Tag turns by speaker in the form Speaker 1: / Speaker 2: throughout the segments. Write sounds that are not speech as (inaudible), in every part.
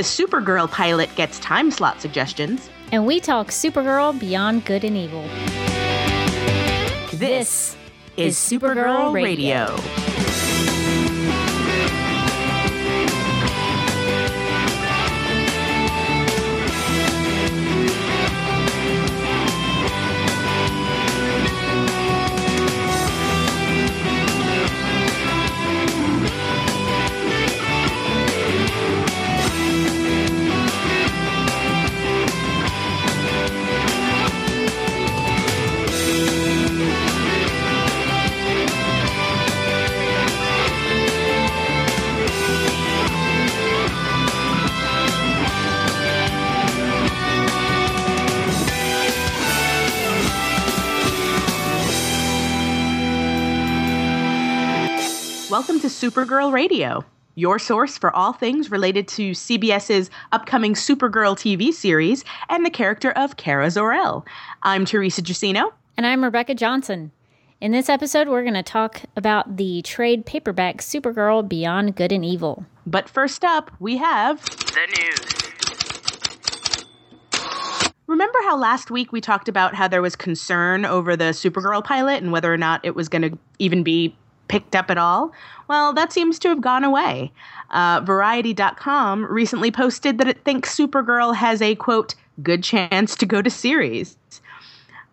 Speaker 1: The Supergirl pilot gets time slot suggestions.
Speaker 2: And we talk Supergirl Beyond Good and Evil.
Speaker 1: This, is Supergirl Radio. Welcome to Supergirl Radio, your source for all things related to CBS's upcoming Supergirl TV series and the character of Kara Zor-El. I'm Teresa Jusino.
Speaker 2: And I'm Rebecca Johnson. In this episode, we're going to talk about the trade paperback Supergirl Beyond Good and Evil.
Speaker 1: But first up, we have the news. Remember how last week we talked about how there was concern over the Supergirl pilot and whether or not it was going to even be picked up at all? Well, that seems to have gone away. Uh, Variety.com recently posted that it thinks Supergirl has a quote, good chance to go to series.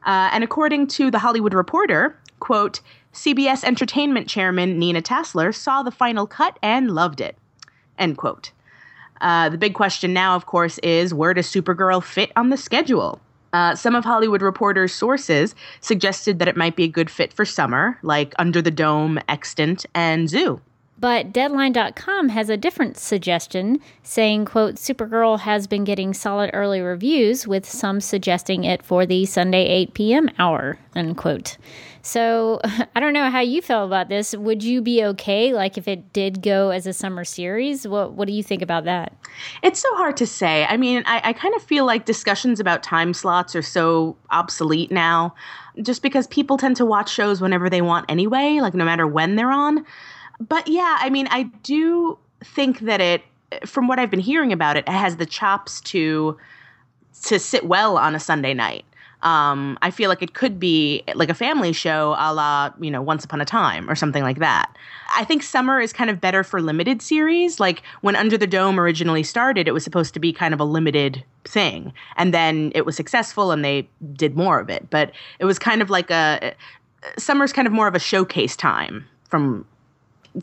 Speaker 1: Uh, and according to The Hollywood Reporter, quote, CBS Entertainment Chairman Nina Tassler saw the final cut and loved it, end quote. Uh, the big question now, of course, is where does Supergirl fit on the schedule? Uh, some of Hollywood Reporter's sources suggested that it might be a good fit for summer, like Under the Dome, Extant, and Zoo.
Speaker 2: But Deadline.com has a different suggestion, saying, quote, Supergirl has been getting solid early reviews, with some suggesting it for the Sunday 8 p.m. hour, unquote. So (laughs) I don't know how you feel about this. Would you be okay, like if it did go as a summer series? What What do you think about that?
Speaker 1: It's so hard to say. I mean, I, I kind of feel like discussions about time slots are so obsolete now, just because people tend to watch shows whenever they want anyway, like no matter when they're on but yeah, I mean, I do think that it, from what I've been hearing about it, it has the chops to to sit well on a Sunday night. Um, I feel like it could be like a family show, a la you know Once Upon a Time or something like that. I think summer is kind of better for limited series. Like when Under the Dome originally started, it was supposed to be kind of a limited thing, and then it was successful, and they did more of it. But it was kind of like a summer's kind of more of a showcase time from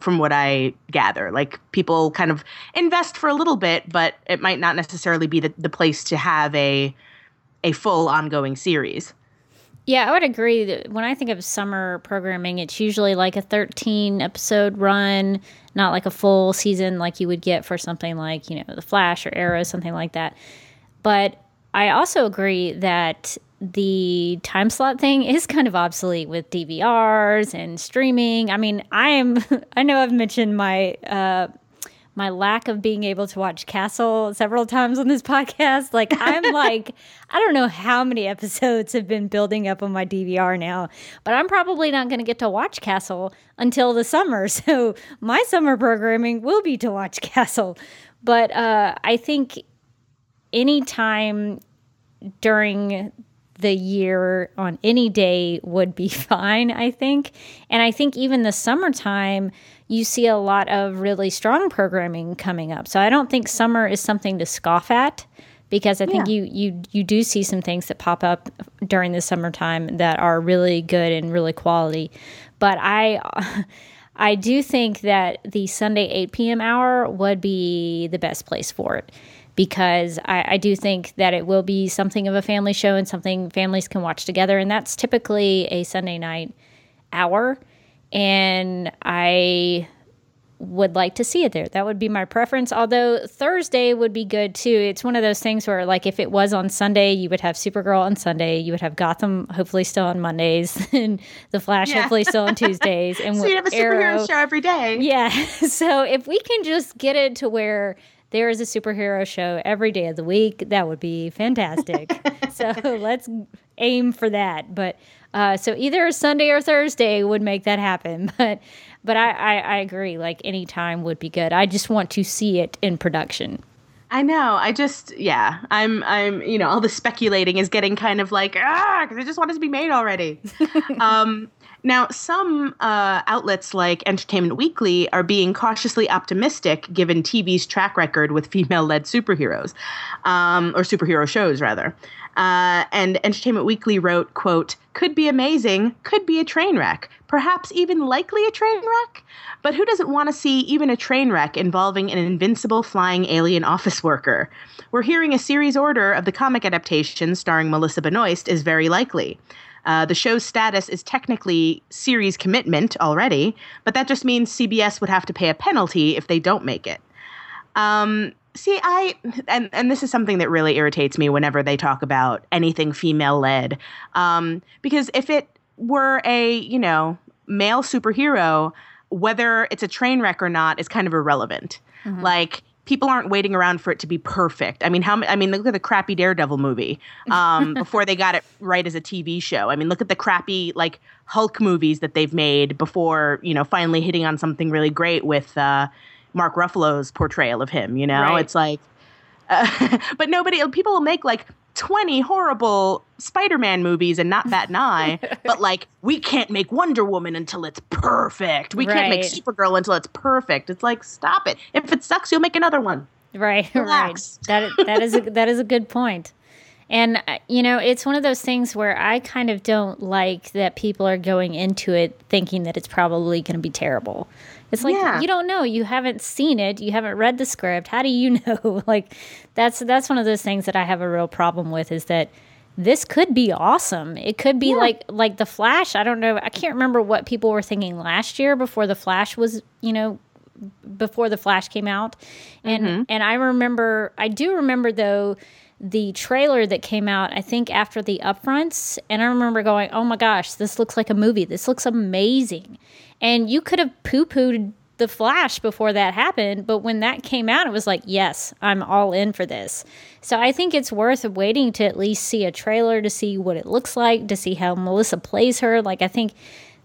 Speaker 1: from what I gather. Like people kind of invest for a little bit, but it might not necessarily be the, the place to have a a full ongoing series.
Speaker 2: Yeah, I would agree that when I think of summer programming, it's usually like a 13 episode run, not like a full season like you would get for something like, you know, The Flash or Arrow, something like that. But I also agree that the time slot thing (laughs) is kind of obsolete with DVRs and streaming. I mean, I am (laughs) I know I've mentioned my uh my lack of being able to watch Castle several times on this (laughs) podcast. Like I'm like I don't know how many episodes have been building up on my DVR now, but I'm probably not going to get to watch Castle until the summer. So my summer programming will be to watch Castle. But uh I think anytime during the year on any day would be (laughs) fine, I think. And I think even the summertime, you see a lot of really strong programming coming up. So I don't think summer is something to scoff at because I think yeah. you you you do see some things that pop up during the summertime that are really good and really quality. But I (laughs) I do think that the Sunday 8 p.m. hour would be the best place for it because I, I, do think that it will be something of a family show and something families can watch together. And that's typically a Sunday night hour. And I would like to see it there. That would be my preference. Although Thursday would be good too. It's one of those things where, like, if it was on Sunday, you would have Supergirl on Sunday, you would have Gotham hopefully still on Mondays, (laughs) and The Flash yeah. hopefully still on Tuesdays, (laughs) and
Speaker 1: so you have a superhero Arrow, show every day.
Speaker 2: Yeah. (laughs) So if we can just get it to where there is a superhero show every day of the week, that would be fantastic. (laughs) so let's aim for that. But uh, so either Sunday or Thursday would make that happen. (laughs) But but I, I, I agree. Like any time would be good. I just want to see it in production.
Speaker 1: I know. I just, yeah. I'm, I'm, you know, all the speculating is getting kind of like, ah, because I just want it to be made already. (laughs) um, now, some uh, outlets like Entertainment Weekly are being cautiously optimistic given TV's track record with female led superheroes, um, or superhero shows, rather. Uh, and Entertainment Weekly wrote, quote, could be amazing, could be a train wreck, perhaps even likely a train wreck. But who doesn't want to see even a train wreck involving an invincible flying alien office worker? We're hearing a series order of the comic adaptation starring Melissa Benoist is very likely. Uh, the show's status is technically series commitment already, but that just means CBS would have to pay a penalty if they don't make it. Um, see, I and and this is something that really irritates me whenever they talk about anything female led, um, because if it were a you know male superhero, whether it's a train wreck or not is kind of irrelevant. Mm-hmm. Like people aren't waiting around for it to be perfect. I mean, how I mean, look at the crappy Daredevil movie um, (laughs) before they got it right as a TV show. I mean, look at the crappy like Hulk movies that they've made before, you know, finally hitting on something really great with uh, Mark Ruffalo's portrayal of him. You know, right. it's like, uh, (laughs) but nobody, people will make like 20 horrible Spider-Man movies and not bat an eye, but like we can't make Wonder Woman until it's perfect. We right. can't make Supergirl until it's perfect. It's like stop it. If it sucks, you'll make another one.
Speaker 2: Right, Relax. right. That that is a, (laughs) that is a good point. And uh, you know, it's one of those things where I kind of don't like that people are going into it thinking that it's probably going to be terrible. It's like yeah. you don't know. You haven't seen it. You haven't read the script. How do you (laughs) know? like that's that's one of those things that I have a real problem with is that this could be awesome. It could be yeah. like like the Flash. I don't know. I can't remember what people were thinking last year before the Flash was, you know, before the Flash came out. And mm-hmm. and I remember I do remember though the trailer that came out, I think after the upfronts, and I remember going, "Oh my gosh, this looks like a movie. This looks amazing." And you could have poo pooed the Flash before that happened, but when that came out, it was like, yes, I'm all in for this. So I think it's worth waiting to at least see a trailer to see what it looks like, to see how Melissa plays her. Like, I think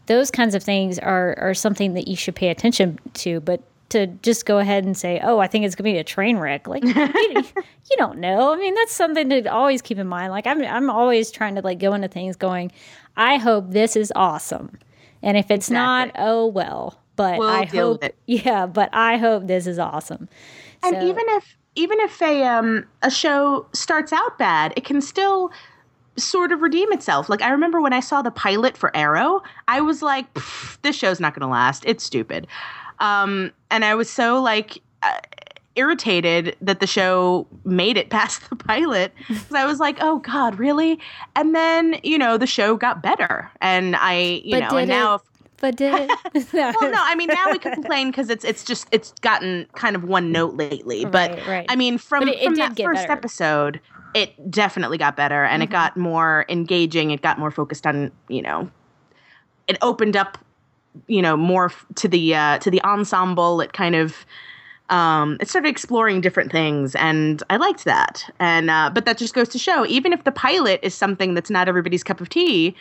Speaker 2: those kinds of things are, are something that you should pay attention to. But to just go ahead and say, oh, I think it's going to be a train wreck, like, you, (laughs) you don't know. I mean, that's something to always keep in mind. Like, I'm, I'm always trying to like go into things going, I hope this is awesome and if it's exactly. not, oh well. But we'll I hope, yeah. But I hope this is awesome.
Speaker 1: And so, even if even if a um a show starts out bad, it can still sort of redeem itself. Like I remember when I saw the pilot for Arrow, I was like, "This show's not going to last. It's stupid." Um, and I was so like. Uh, irritated that the show made it (laughs) past the pilot because I was like, oh God, really? And then, you know, the show got better. And I, you but know, and now. If,
Speaker 2: but did it? (laughs)
Speaker 1: well, no. I mean, now we can complain because it's it's just it's gotten kind of one note lately. But right, right. I mean, from it, from that first better. episode, it definitely got better, and mm-hmm. it got more engaging. It got more focused on you know, it opened up, you know, more to the uh, to the ensemble. It kind of um, it started exploring different things, and I liked that. And uh, but that just goes to show, even if the pilot is something that's not everybody's cup of tea,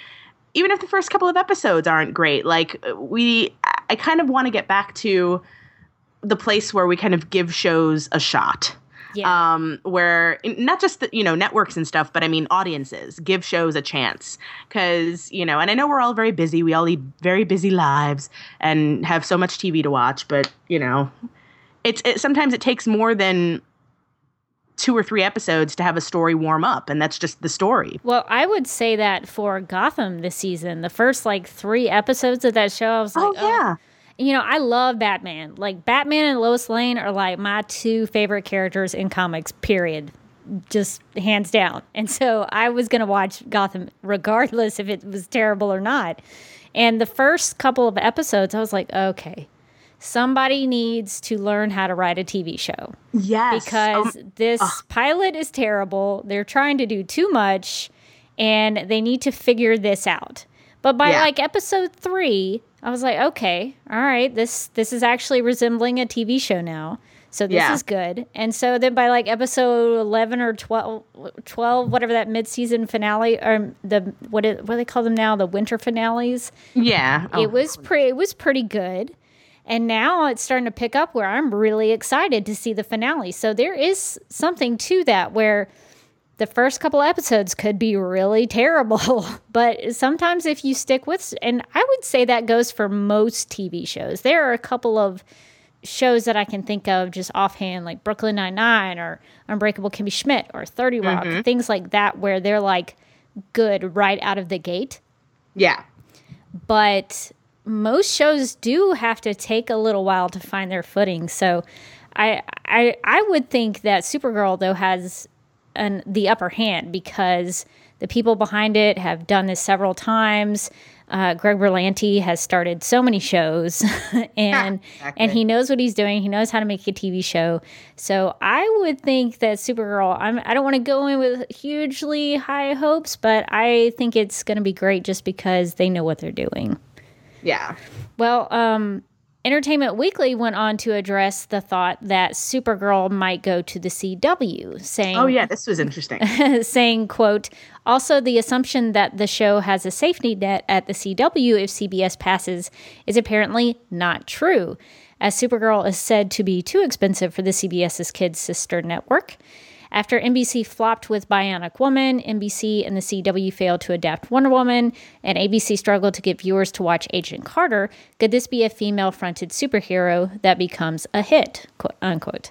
Speaker 1: even if the first couple of episodes aren't great, like we, I kind of want to get back to the place where we kind of give shows a shot. Yeah. Um, where not just the, you know networks and stuff, but I mean audiences give shows a chance because you know, and I know we're all very busy. We all lead very busy lives and have so much TV to watch, but you know, it's it, sometimes it takes more than two or three episodes to have a story warm up and that's just the story.
Speaker 2: Well i would say that for gotham this season the first like three episodes of that show i was oh, like oh, oh. yeah. You know i love batman. Like batman and lois lane are like my two favorite characters in comics period. Just hands down. And so i was going to watch gotham regardless if it was terrible or not. And the first couple of episodes i was like okay somebody needs to learn how to write a TV show.
Speaker 1: Yes.
Speaker 2: Because um, this pilot is terrible. They're trying to do too much and they need to figure this out. But by yeah. like episode 3, I was like, okay, all right, this this is actually resembling a TV show now. So this yeah. is good. And so then by like episode 11 or 12, 12 whatever that mid-season finale or the what it, what do they call them now, the winter finales?
Speaker 1: Yeah.
Speaker 2: Oh. It was pretty it was pretty good. And now it's starting to pick up where I'm really excited to see the finale. So there is something to that where the first couple episodes could be really (laughs) terrible. but sometimes if you stick with, and I would say that goes for most TV shows, there are a couple of shows that I can think of just offhand, like Brooklyn Nine Nine or Unbreakable Kimmy Schmidt or Thirty Rock, mm-hmm. things like that, where they're like good right out of the gate.
Speaker 1: Yeah.
Speaker 2: But most shows do have to take a little while to find their footing. So I I I would think that Supergirl though has an the upper hand because the people behind it have done this several times. Uh, Greg Berlanti has started so many shows, (laughs) and (laughs) exactly. and he knows what he's doing. He knows how to make a TV show. So I would think that Supergirl. I'm, I don't want to go in with hugely high hopes, but I think it's going to be great just because they know what they're doing.
Speaker 1: Yeah.
Speaker 2: Well, um, Entertainment Weekly went on to address the thought that Supergirl might go to the CW, saying,
Speaker 1: "Oh yeah, this was interesting." (laughs)
Speaker 2: saying, "quote Also, the assumption that the show has a safety net at the CW if CBS passes is apparently not true, as Supergirl is said to be too expensive for the CBS's kids sister network." After NBC flopped with Bionic Woman, NBC and the CW failed to adapt Wonder Woman, and ABC struggled to get viewers to watch Agent Carter, could this be a female fronted superhero that becomes a hit? Quote, unquote.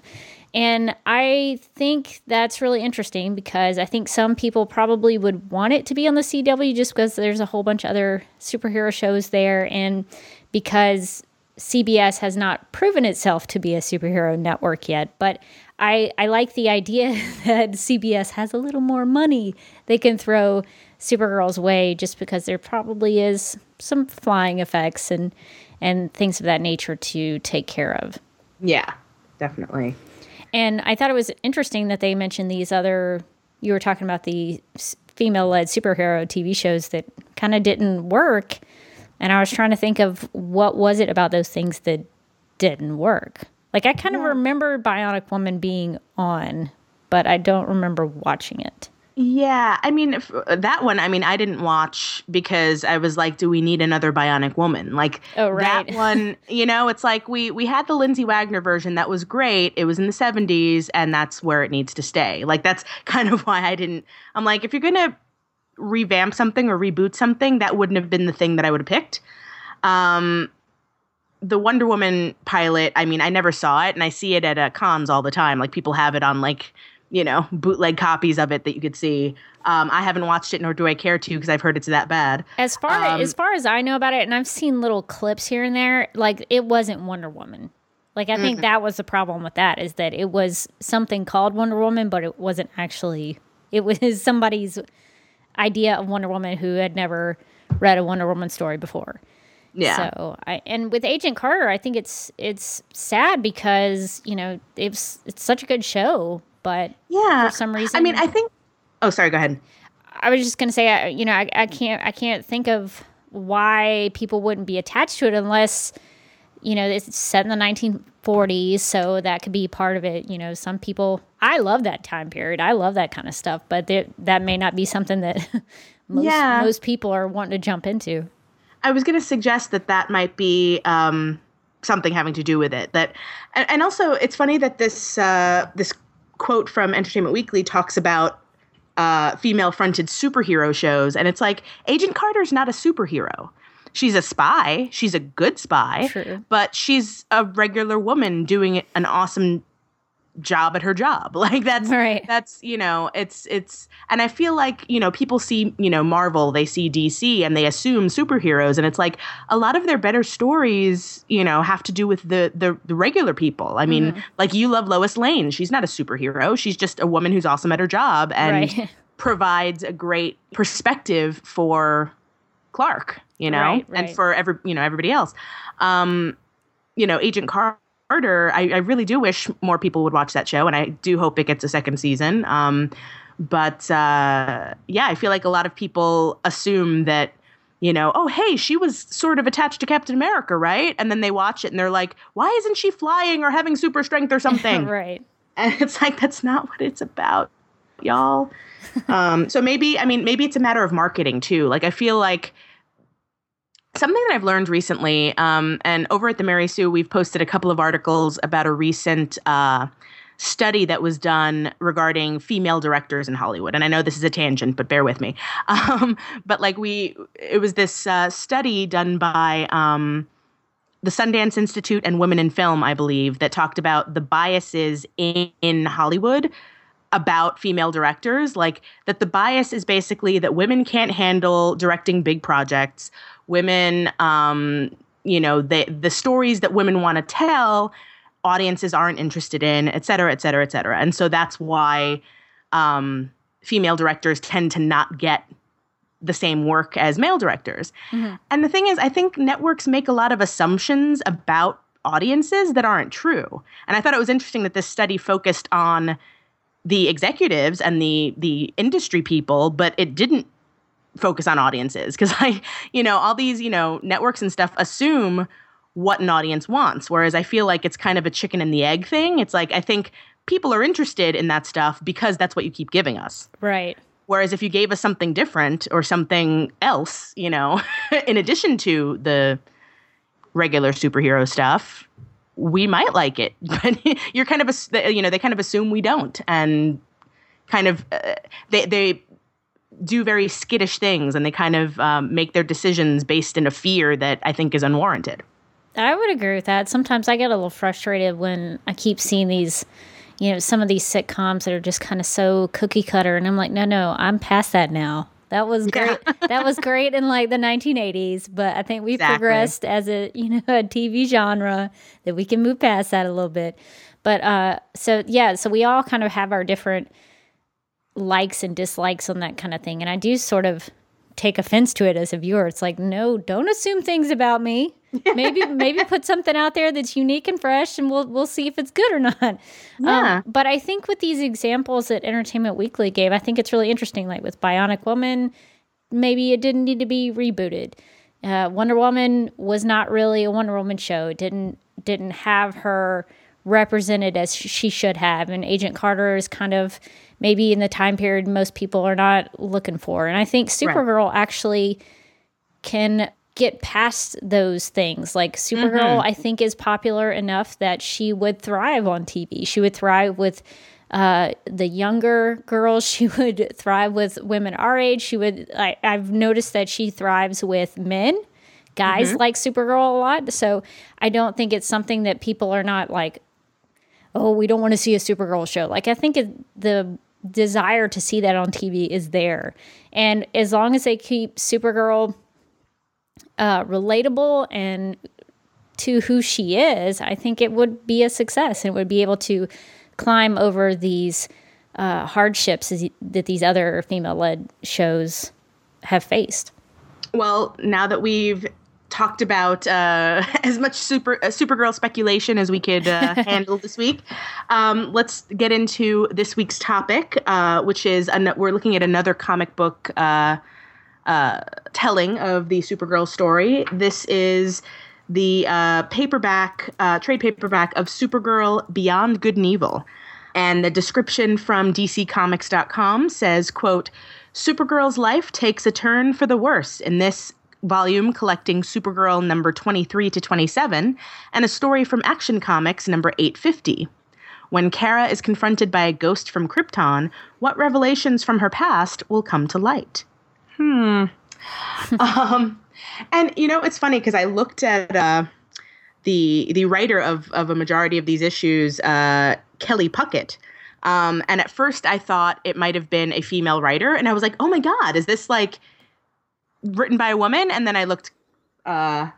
Speaker 2: And I think that's really interesting because I think some people probably would want it to be on the CW just because there's a whole bunch of other superhero shows there and because CBS has not proven itself to be a superhero network yet. But I, I like the idea (laughs) that CBS has a little more money they can throw Supergirl's way just because there probably is some flying effects and and things of that nature to take care of.
Speaker 1: Yeah, definitely.
Speaker 2: And I thought it was interesting that they mentioned these other you were talking about the female led superhero TV shows that kind of didn't work and I was trying to think of what was it about those things that didn't work. Like I kind yeah. of remember Bionic Woman being on, but I don't remember watching it.
Speaker 1: Yeah, I mean that one. I mean, I didn't watch because I was like, "Do we need another Bionic Woman?" Like
Speaker 2: oh, right.
Speaker 1: that (laughs) one. You know, it's like we we had the Lindsay Wagner version that was great. It was in the '70s, and that's where it needs to stay. Like that's (laughs) kind of why I didn't. I'm like, if you're gonna revamp something or reboot something, that wouldn't have been the thing that I would have picked. Um, the Wonder Woman pilot, I mean, I never saw it, and I see it at uh, cons all the time. Like people have it on like you know bootleg copies of it that you could see. Um, I haven't watched it, nor do I care to, because I've heard it's that bad.
Speaker 2: As far um, as far as I know about it, and I've seen little clips here and there, like it wasn't Wonder Woman. Like I mm-hmm. think that was the problem with that is that it was something called Wonder Woman, but it wasn't actually. It was (laughs) somebody's idea of Wonder Woman who had never read a Wonder Woman story before.
Speaker 1: Yeah.
Speaker 2: So I and with Agent Carter, I think it's it's sad because you know it's it's such a good show, but
Speaker 1: yeah,
Speaker 2: for some reason,
Speaker 1: I mean, I think. Oh, sorry. Go ahead.
Speaker 2: I was just gonna say, you know, I, I can't I can't think of why people wouldn't be attached to it unless you know it's set in the 1940s so that could be part of it you know some people i love that time period i love that kind of stuff but that may not be something that (laughs) most, yeah. most people are wanting to jump into
Speaker 1: I was going to suggest that that might be um, something having to do with it. That, and, and also, it's funny that this uh, this quote from Entertainment Weekly talks about uh, female-fronted superhero shows, and it's like Agent Carter's not a superhero. She's a spy. She's a good spy, True. but she's a regular woman doing an awesome job at her job. (laughs) Like that's right. that's you know, it's it's and I feel like, you know, people see, you know, Marvel, they see DC and they assume superheroes and it's like a lot of their better stories, you know, have to do with the the, the regular people. I mean, mm-hmm. like you love Lois Lane. She's not a superhero. She's just a woman who's awesome at her job and right. (laughs) provides a great perspective for Clark, you know, right, right. and for every, you know, everybody else. Um, you know, Agent Carter harder. I, I, really do wish more people would watch that show, and I do hope it gets a second season. Um, but uh, yeah, I feel like a lot of people assume that you know, oh hey, she was sort of attached to Captain America, right? And then they watch it and they're like, why isn't she flying or having super strength or something? (laughs)
Speaker 2: right.
Speaker 1: And it's like that's not what it's about, y'all. (laughs) um, so maybe I mean maybe it's a matter of marketing too. Like I feel like something that I've learned recently, um, and over at the Mary Sue, we've posted a couple of articles about a recent uh, study that was done regarding female directors in Hollywood. And I know this is a tangent, but bear with me. (laughs) Um, but like we, it was this uh, study done by um, the Sundance Institute and Women in Film, I believe, that talked about the biases in, in Hollywood about female directors. Like that the bias is basically that women can't handle directing big projects. Women, um, you know, the the stories that women want to tell audiences aren't interested in, et cetera, et cetera, et cetera. And so that's why um, female directors tend to not get the same work as male directors. Mm-hmm. And the thing is, I think networks make a lot of assumptions about audiences that aren't true. And I thought it was interesting that this study focused on the executives and the the industry people, but it didn't focus on audiences because (laughs) I, you know, all these, you know, networks and stuff assume what an audience wants. Whereas I feel like it's kind of a chicken and the egg thing. It's like I think people are interested in that stuff because that's what you keep giving us.
Speaker 2: Right.
Speaker 1: Whereas if you gave us something different or something else, you know, (laughs) in addition to the regular superhero stuff, we might like it. (laughs) But you're kind of a, you know, they kind of assume we don't, and kind of uh, they they do very skittish things, and they kind of um, make their decisions based in a fear that I think is unwarranted.
Speaker 2: I would agree with that. Sometimes I get a little frustrated when I keep seeing these, you know, some of these sitcoms that are just kind of so cookie cutter, and I'm like, no, no, I'm past that now. That was great. Yeah. that was great in like the 1980s, but I think we've exactly. progressed as a you know a TV genre that we can move past that a little bit. But uh, so yeah, so we all kind of have our different likes and dislikes on that kind of thing, and I do sort of take offense to it as a viewer. It's like, no, don't assume things about me. maybe (laughs) maybe put something out there that's unique and fresh and we'll we'll see if it's good or not. Um, yeah. Um, but I think with these examples that Entertainment Weekly gave, I think it's really interesting. Like with Bionic Woman, maybe it didn't need to be rebooted. Uh, Wonder Woman was not really a Wonder Woman show. It didn't didn't have her represented as she should have. And Agent Carter is kind of maybe in the time period most people are not looking for. And I think Supergirl right. actually can get past those things. Like Supergirl, mm-hmm. I think is popular enough that she would thrive on TV. She would thrive with uh, the younger girls. (laughs) She would thrive with women our age. She would. I, have noticed that she thrives with men. Guys mm-hmm. like Supergirl a lot. So I don't think it's something that people are not like. Oh, we don't want to see a Supergirl show. Like I think it, the desire to see that on TV is there, and as long as they keep Supergirl uh, relatable and to who she is, I think it would be a success and would be able to climb over these uh, hardships that these other female led shows have faced.
Speaker 1: Well, now that we've talked about uh, (laughs) as much super uh, Supergirl speculation as we could uh, (laughs) handle this week. Um, let's get into this week's topic, uh, which is an- we're looking at another comic book uh, uh, telling of the Supergirl story. This is the uh, paperback, uh, trade paperback of Supergirl Beyond Good and Evil. And the description from DCComics.com says, quote, Supergirl's life takes a turn for the worse in this volume collecting Supergirl number 23 to 27 and a story from Action Comics number 850. When Kara is confronted by a ghost from Krypton, what revelations from her past will come to light? hmm. (laughs) um, and you know, it's funny because I looked at uh, the the writer of of a majority of these issues, uh, Kelley Puckett. Um, and at first, I thought it might have been a female writer, and I was like, "Oh my god, is this like written by a woman?" And then I looked uh,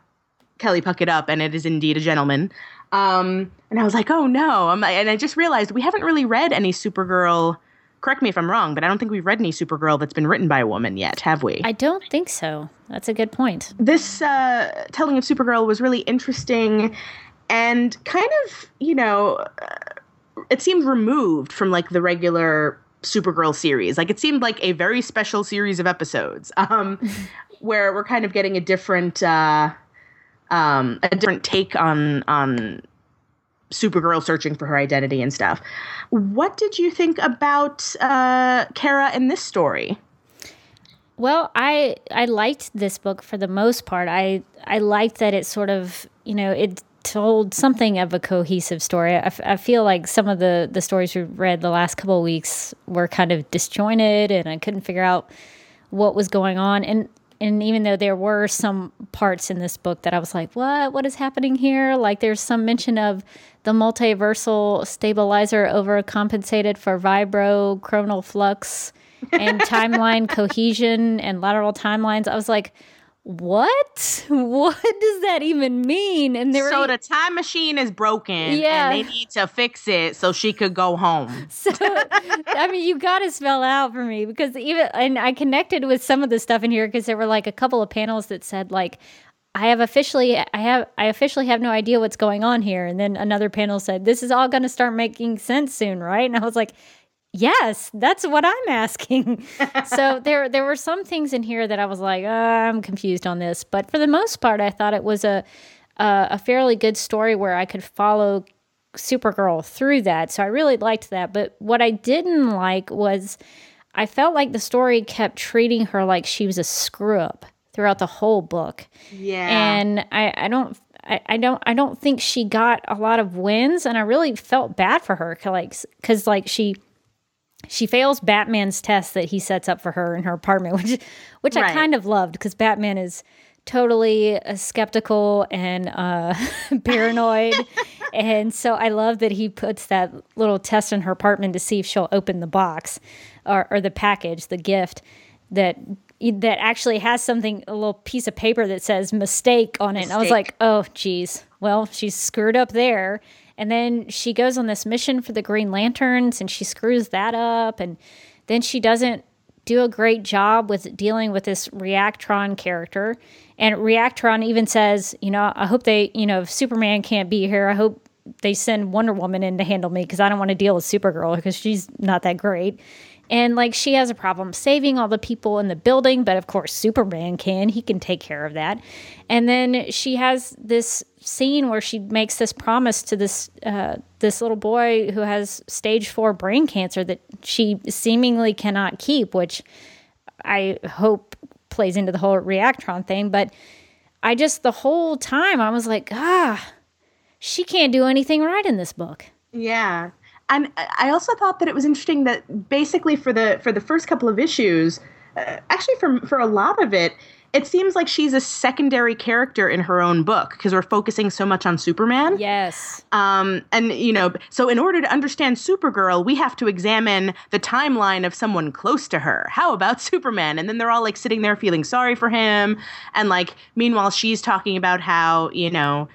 Speaker 1: Kelley Puckett up, and it is indeed a gentleman. Um, and I was like, "Oh no!" I'm, and I just realized we haven't really read any Supergirl correct me if I'm wrong, but I don't think we've read any Supergirl that's been written by a woman yet, have we?
Speaker 2: I don't think so. That's a good point.
Speaker 1: This uh, telling of Supergirl was really interesting and kind of, you know, uh, it seemed removed from like the regular Supergirl series. Like it seemed like a very special series of episodes (laughs) um, where we're kind of getting a different. Uh, um, a different take on on Supergirl searching for her identity and stuff. What did you think about uh, Kara in this story?
Speaker 2: Well, I I liked this book for the most part. I I liked that it sort of you know it told something of a cohesive story. I, f- I feel like some of the the stories we read the last couple of weeks were kind of disjointed, and I couldn't figure out what was going on. And and even though there were some parts in this book that I was like, what what is happening here? Like there's some mention of the multiversal stabilizer overcompensated for vibrochronal flux and (laughs) timeline cohesion and lateral timelines. I was like, what? (laughs) What does that even mean? And
Speaker 1: there so the time machine is broken. Yeah, and they need to fix it so she could go home. (laughs)
Speaker 2: So I mean, you got to spell out for me because even and I connected with some of the stuff in here because there were like a couple of panels that said like. I have officially I have I officially have no idea what's going on here and then another panel said this is all going to start making sense soon right and I was like Yes, that's what I'm asking. (laughs) so there there were some things in here that I was like, uh, I'm confused on this, but for the most part, I thought it was a a, a fairly good story where I could follow Supergirl through that. So I really liked that. But what I didn't like was I felt like the story kept treating her like she was a screw up throughout the whole book.
Speaker 1: Yeah,
Speaker 2: and I I don't I, I don't I don't think she got a lot of wins, and I really felt bad for her, like because like she she fails Batman's test that he sets up for her in her apartment, (laughs) which which right. I kind of loved because Batman is totally uh, skeptical and uh, (laughs) paranoid, (laughs) and so I love that he puts that little test in her apartment to see if she'll open the box or, or the package, the gift that that actually has something a little piece of paper that says mistake on it. Mistake. And I was like, oh, geez. Well, she's screwed up there. And then she goes on this mission for the Green Lanterns and she screws that up. And then she doesn't do a great job with dealing with this Reactron character. And Reactron even says, you know, I hope they, you know, if Superman can't be here, I hope they send Wonder Woman in to handle me because I don't want to deal with Supergirl because she's not that great. And like she has a problem saving all the people in the building, but of course Superman can. He can take care of that. And then she has this scene where she makes this promise to this uh, this little boy who has stage four brain cancer that she seemingly cannot keep, which I hope plays into the whole Reactron thing. But I just the whole time I was like, ah, she can't do anything right in this book.
Speaker 1: Yeah, and I also thought that it was interesting that basically for the for the first couple of issues, uh, actually for for a lot of it, it seems like she's a secondary character in her own book because we're focusing so much on Superman.
Speaker 2: Yes.
Speaker 1: Um, and you know, so in order to understand Supergirl, we have to examine the timeline of someone close to her. How about (laughs) Superman? And then they're all like sitting there feeling sorry for him, and like meanwhile she's talking about how you know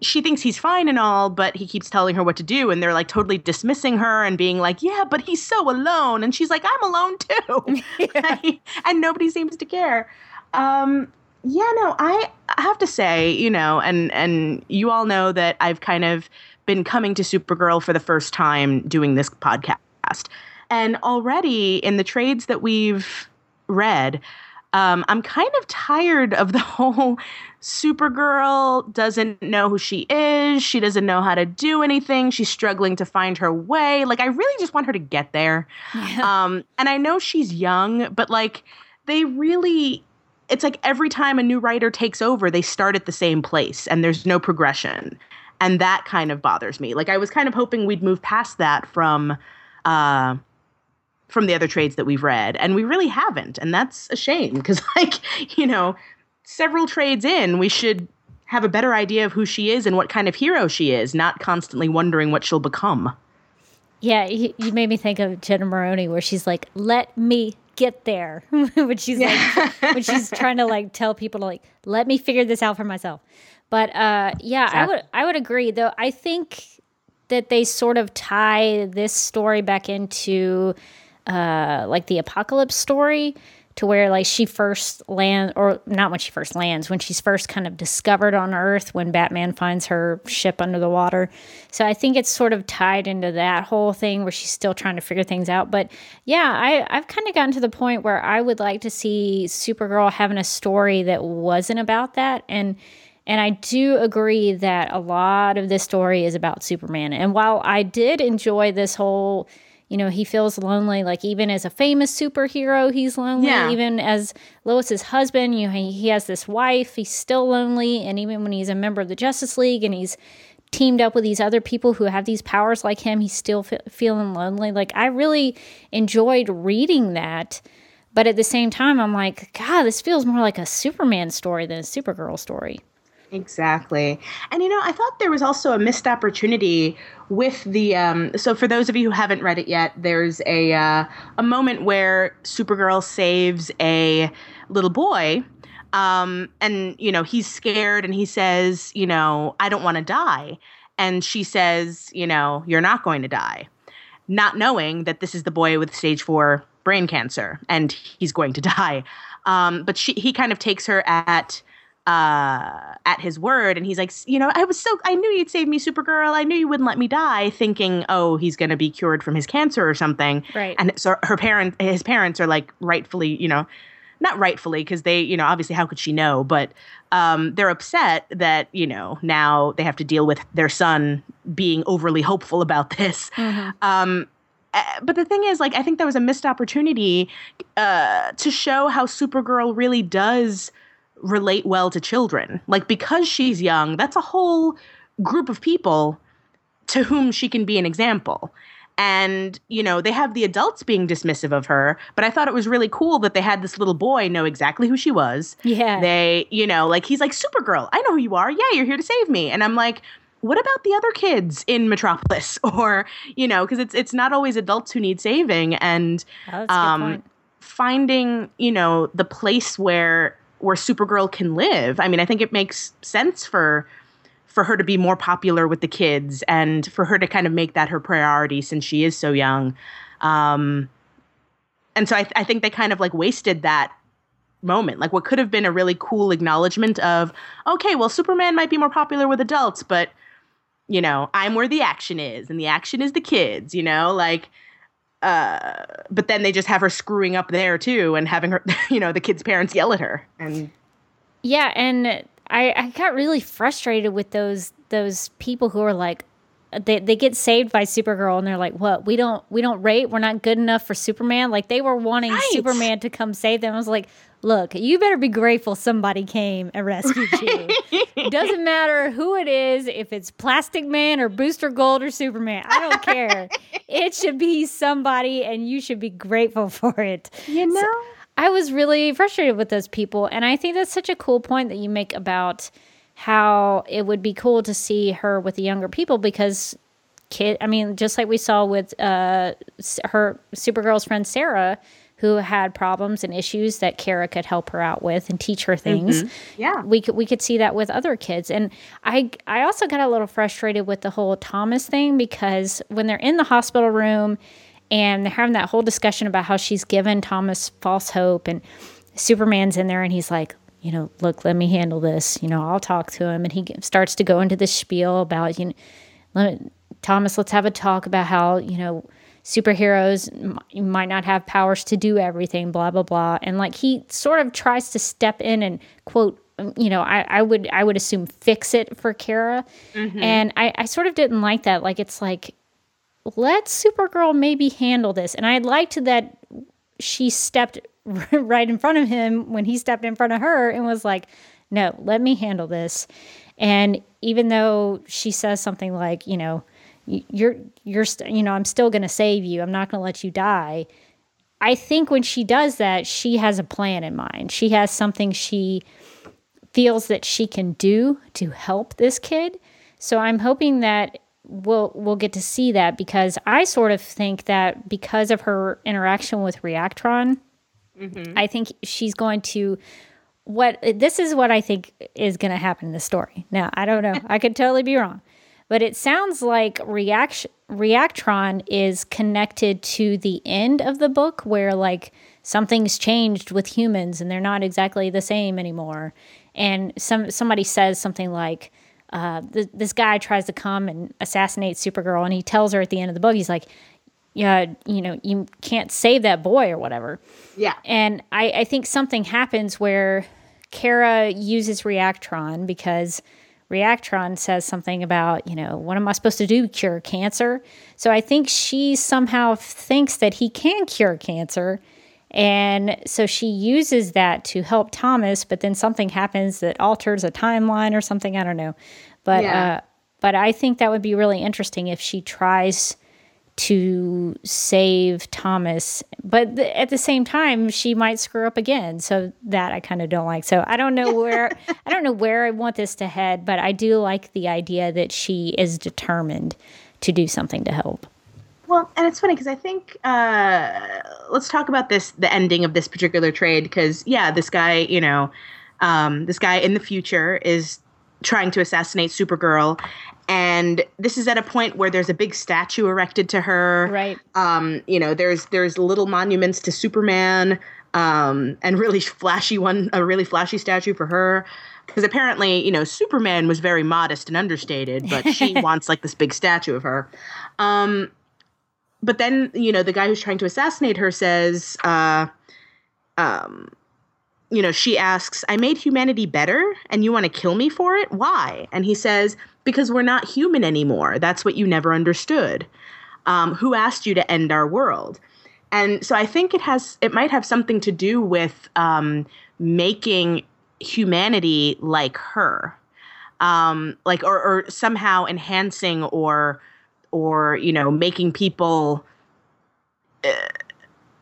Speaker 1: she thinks he's fine and all, but he keeps telling her what to do, and they're like totally dismissing her and being like, "Yeah, but he's so alone," and she's like, "I'm alone too," (laughs) (laughs) yeah. and nobody seems to care. Um, yeah, no, I, I have to say, you know, and and you all know that I've kind of been coming to Supergirl for the first time doing this podcast, and already in the trades that we've read, um, I'm kind of tired of the (laughs) whole Supergirl doesn't know who she is. She doesn't know how to do anything. She's struggling to find her way. Like, I really just want her to get there. Yeah. Um, and I know she's young, but like, they really, it's like every time a new writer takes over, they start at the same place and there's no progression. And that kind of bothers me. Like, I was kind of hoping we'd move past that from, uh, from the other trades that we've read and we really haven't and that's a shame because (laughs) like you know several trades in, we should have a better idea of who she is and what kind of hero she is, not constantly wondering what she'll become.
Speaker 2: Yeah, you, made me think of Jenna Maroney, where she's like, "Let me get there," (laughs) when she's yeah. like, when she's trying to like tell people to like, "Let me figure this out for myself." But uh, yeah, exactly. I would I would agree. Though I think that they sort of tie this story back into uh, like the apocalypse story to where like she first land or not when she first lands when she's first kind of discovered on earth when batman finds her ship under the water. So i think it's sort of tied into that whole thing where she's still trying to figure things out. But yeah I, i've kind of gotten to the point where i would like to see supergirl having a story that wasn't about that. And and I do agree that a lot of this story is about Superman. And while I did enjoy this whole you know, he feels lonely. Like even as a famous superhero, he's lonely.
Speaker 1: Yeah.
Speaker 2: Even as Lois's husband, you know, he, he has this wife, he's still lonely. And even when he's a member of the Justice League and he's teamed up with these other people who have these powers like him, he's still fe- feeling lonely. Like I really enjoyed reading that. But at the same time, I'm like, God, this feels more like a Superman story than a Supergirl story.
Speaker 1: Exactly. And you know, I thought there was also a missed opportunity with the um so for those of you who haven't read it yet, there's a uh, a moment where Supergirl saves a little boy um and you know, he's scared and he says, you know, I don't want to die. And she says, you know, you're not going to die. Not knowing that this is the boy with stage 4 brain cancer and he's going to (laughs) die. Um but she he kind of takes her at uh, at his word, and he's like, you know, I was so I knew you'd save me, Supergirl. I knew you wouldn't let me die, thinking, oh, he's going to be cured from his cancer or something.
Speaker 2: Right.
Speaker 1: And so her parent, his parents are like rightfully, you know, not rightfully because they, you know, obviously how could she know, but um, they're upset that you know now they have to deal with their son being overly hopeful about (laughs) this. Um, uh, but the thing is, like, I think that was a missed opportunity uh, to show how Supergirl really does relate well to children. Like, because she's young, that's a whole group of people to whom she can be an example. And, you know, they have the adults being dismissive of her, but I thought it was really cool that they had this little boy know exactly who she was.
Speaker 2: Yeah.
Speaker 1: They, you know, like he's like, Supergirl, I know who you are. Yeah, you're here to save me. And I'm like, what about the other kids in Metropolis? (laughs) Or, you know, because it's it's not always adults who need saving. And
Speaker 2: Oh, that's a good
Speaker 1: um, finding, you know, the place where where Supergirl can live. I mean, I think it makes sense for for her to be more popular with the kids and for her to kind of make that her priority since she is so young. Um, and so I, I think they kind of like wasted that moment. Like what could have been a really cool acknowledgement of, okay, well, Superman might be more popular with adults, but you know, I'm where the action is, and the action is the kids, you know, like uh but then they just have her screwing up there too and having her (laughs) you know the kids parents yell at her and
Speaker 2: Yeah, and I I got really frustrated with those those people who are like they they get saved by Supergirl and they're like, "What? We don't we don't rate. We're not good enough for Superman." Like they were wanting
Speaker 1: Right.
Speaker 2: Superman to come save them. I was like, "Look, you better be grateful somebody came and rescued you. (laughs) doesn't matter who it is, if it's Plastic Man or Booster Gold or Superman. I don't care. (laughs) it should be somebody and you should be grateful (laughs) for it."
Speaker 1: you know
Speaker 2: I was really frustrated with those people. And I think that's such a cool point that you make about how it would be cool to see her with the younger people because kid I mean, just like we saw with uh her Supergirl's friend Sarah, who had problems and issues that Kara could help her out with and teach her things. Mm-hmm.
Speaker 1: Yeah.
Speaker 2: We could we could see that with other kids. And i i also got a little frustrated with the whole thomas thing because when they're in the hospital room and they're having that whole discussion about how she's given thomas false hope and superman's in there and he's like you know look let me handle this. You know i'll talk to him. And he starts to go into this spiel about you know let, thomas let's have a talk about how you know superheroes m- might not have powers to do everything blah blah blah. And like he sort of tries to step in and quote um, you know i, I would i would assume fix it for kara. And I, I sort of didn't like that. Like it's like let supergirl maybe handle this. And i liked that she stepped (laughs) right in front of him when he stepped in front of her and was like, "No, let me handle this." And even though she says something like, you know, "Y- you're you're st- you know, I'm still going to save you. I'm not going to let you die. I think when she does that, she has a plan in mind. She has something she feels that she can do to help this kid. So I'm hoping that we'll we'll get to see that because I sort of think that because of her interaction with Reactron, mm-hmm. I think she's going to what this is what I think is going to happen in the story. Now, I don't know. (laughs) I could totally be wrong. But it sounds like reaction Reactron is connected to the end of the book where like something's changed with humans and they're not exactly the same anymore. And some somebody says something like uh, th- this guy tries to come and assassinate Supergirl, and he tells her at the end of the book, he's like, "Yeah, you know, you can't save that boy or whatever."
Speaker 1: yeah
Speaker 2: And I, I think something happens where Kara uses Reactron because Reactron says something about, you know, what am I supposed to do? Cure cancer? So I think she somehow thinks that he can cure cancer. And so she uses that to help Thomas, but then something happens that alters a timeline or something. I don't know. But, yeah. uh, but I think that would be really interesting if she tries to save Thomas, but th- at the same time, she might screw up again. So that I kind of don't like. So I don't know where (laughs) I don't know where I want this to head, but I do like the idea that she is determined to do something to help.
Speaker 1: Well, and it's funny because I think uh, let's talk about this the ending of this particular trade because yeah, this guy, you know, um, this guy in the future is trying to assassinate Supergirl, and this is at a point where there's a big statue erected to her.
Speaker 2: Right.
Speaker 1: Um, you know, there's there's little monuments to Superman, um, and really flashy one, a really flashy statue for her. Because apparently, you know, Superman was very modest and understated, but she (laughs) wants like this big statue of her. Um, but then, you know, the guy who's trying to assassinate her says, uh, um, you know, she asks, I made humanity better and you want to kill me for it? Why? And he says, Because we're not human anymore. That's what you never understood. Um, who asked you to end our world? And so I think it has, it might have something to do with um, making humanity like her. Um, like, or, or somehow enhancing or, or, you know, making people, uh,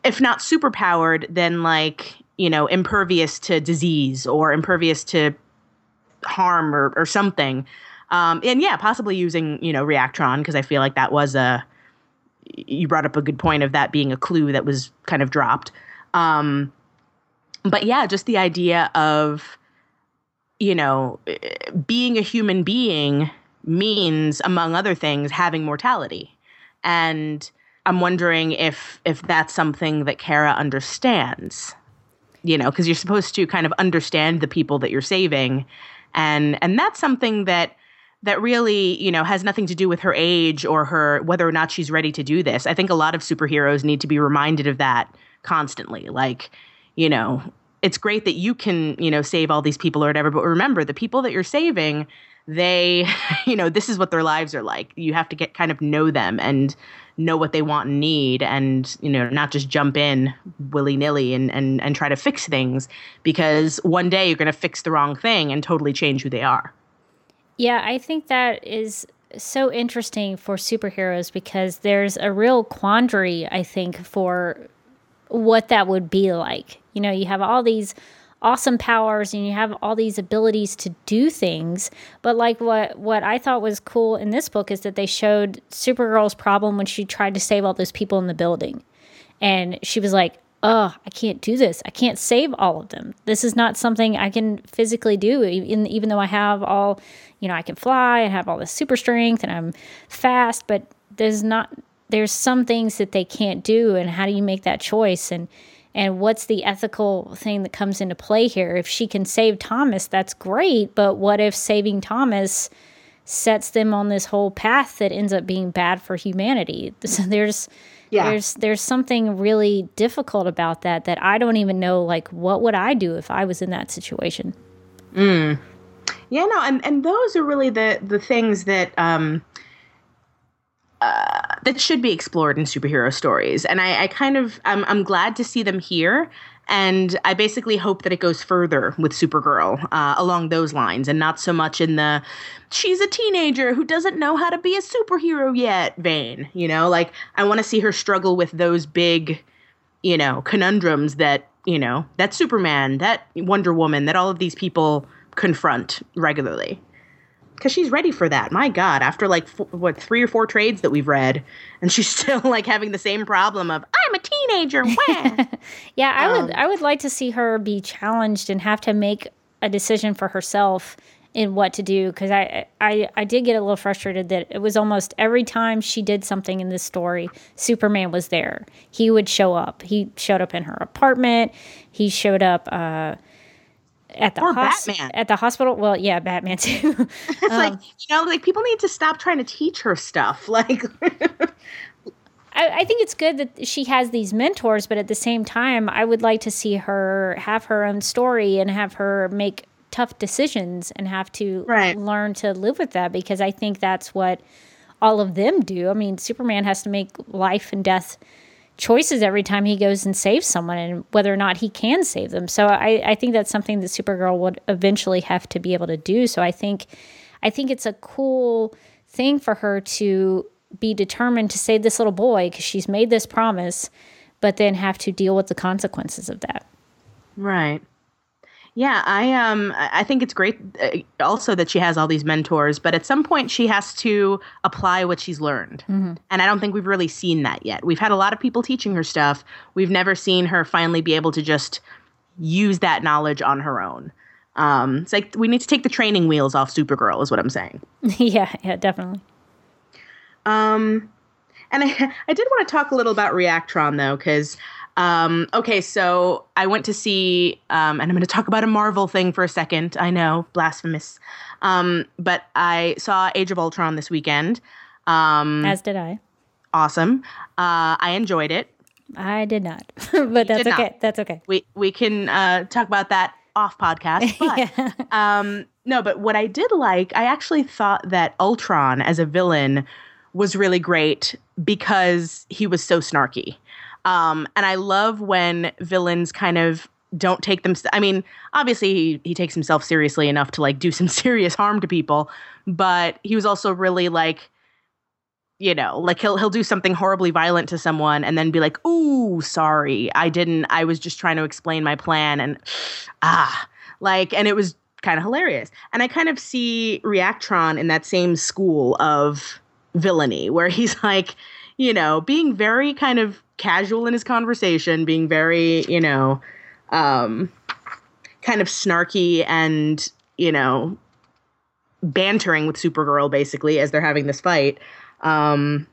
Speaker 1: if not superpowered, then like, you know, impervious to disease or impervious to harm or, or something. Um, and yeah, possibly using, you know, Reactron, because I feel like that was a, you brought up a good point of that being a clue that was kind of dropped. Um, but yeah, just the idea of, you know, being a human being means, among other things, having mortality. And I'm wondering if if that's something that Kara understands you know, because you're supposed to kind of understand the people that you're saving. And and that's something that that really, you know, has nothing to do with her age or her whether or not she's ready to do this. I think a lot of superheroes need to be reminded of that constantly. Like, you know, it's great that you can, you know, save all these people or whatever, but remember the people that you're saving, they, (laughs) you know, this is what their lives are like. You have to get kind of know them and know what they want and need and you know not just jump in willy-nilly and and, and try to fix things because one day you're going to fix the wrong thing and totally change who they are
Speaker 2: yeah i think that is so interesting for superheroes because there's a real quandary i think for what that would be like. You know you have all these awesome powers and you have all these abilities to do things but like what what i thought was cool in this book is that they showed supergirl's problem when she tried to save all those people in the building. And she was like oh i can't do this. I can't save all of them. This is not something i can physically do even, even though i have all you know i can fly and have all this super strength and i'm fast but there's not there's some things that they can't do. And how do you make that choice? And and what's the ethical thing that comes into play here? If she can save thomas that's great but what if saving thomas sets them on this whole path that ends up being bad for humanity? (laughs) So there's yeah. there's there's something really difficult about that that i don't even know like what would i do if i was in that situation?
Speaker 1: Mm. Yeah no and and those are really the the things that um uh, that should be explored in superhero stories. And I, I kind of I'm, I'm glad to see them here. And I basically hope that it goes further with Supergirl uh, along those lines and not so much in the she's a teenager who doesn't know how to be a superhero yet vein. You know, like I want to see her struggle with those big, you know, conundrums that, you know, that Superman, that Wonder Woman, that all of these people confront regularly because she's ready for that. My God, after like what three or four trades that we've read, and she's (laughs) still like having the same problem of I'm a teenager. (laughs)
Speaker 2: yeah, I um, would I would like to see her be challenged and have to make a decision for herself in what to do because I, I I did get a little frustrated that it was almost every time she did something in this story, Superman was there. He would show up. He showed up in her apartment. He showed up. Uh, at the
Speaker 1: or hos- Batman
Speaker 2: at the hospital. Well, yeah, Batman too. (laughs)
Speaker 1: it's um, like you know, like people need to stop trying to teach her stuff. (laughs) Like,
Speaker 2: I, I, think it's good that she has these mentors, but at the same time, I would like to see her have her own story and have her make tough decisions and have to
Speaker 1: Right.
Speaker 2: learn to live with that because I think that's what all of them do. I mean, Superman has to make life and death choices every time he goes and saves someone and whether or not he can save them. So I, I think that's something that Supergirl would eventually have to be able to do. So I think I think it's a cool thing for her to be determined to save this little boy because she's made this promise, but then have to deal with the consequences of that.
Speaker 1: Right. Yeah, I um I think it's great uh, also that she has all these mentors, but at some point she has to apply what she's learned. And I don't think we've really seen that yet. We've had a lot of people teaching her stuff. We've never seen her finally be able to just use that knowledge on her own. Um, it's like we need to take the training wheels off Supergirl, is what I'm saying. (laughs)
Speaker 2: yeah, yeah, definitely.
Speaker 1: Um, and (laughs) I, I did want to talk a little about Reactron though, because um, okay, so I went to see, um, and I'm going to talk about a Marvel thing for a second. I know, blasphemous, um, but I saw Age of Ultron this weekend. Um,
Speaker 2: As did I.
Speaker 1: awesome. Uh, I enjoyed it.
Speaker 2: I did not, (laughs) but that's
Speaker 1: did not.
Speaker 2: okay. That's okay.
Speaker 1: We we can uh, talk about that off podcast. (laughs) But
Speaker 2: yeah.
Speaker 1: um, no, but what I did like, I actually thought that Ultron as a villain was really great because he was so snarky. Um, and I love when villains kind of don't take them. I mean, obviously he, he takes himself seriously enough to like do some (laughs) serious harm to people, but he was also really like, you know, like he'll he'll do something horribly violent to someone and then be like, "Ooh, sorry, I didn't. I was just trying to explain my plan." And (sighs) ah, like, and it was kind of hilarious. And I kind of see Reactron in that same school of villainy, where he's (laughs) like, you know, being very kind of casual in his conversation, being very, you know, um, kind of snarky and, you know, bantering with Supergirl basically as they're having this fight. Um,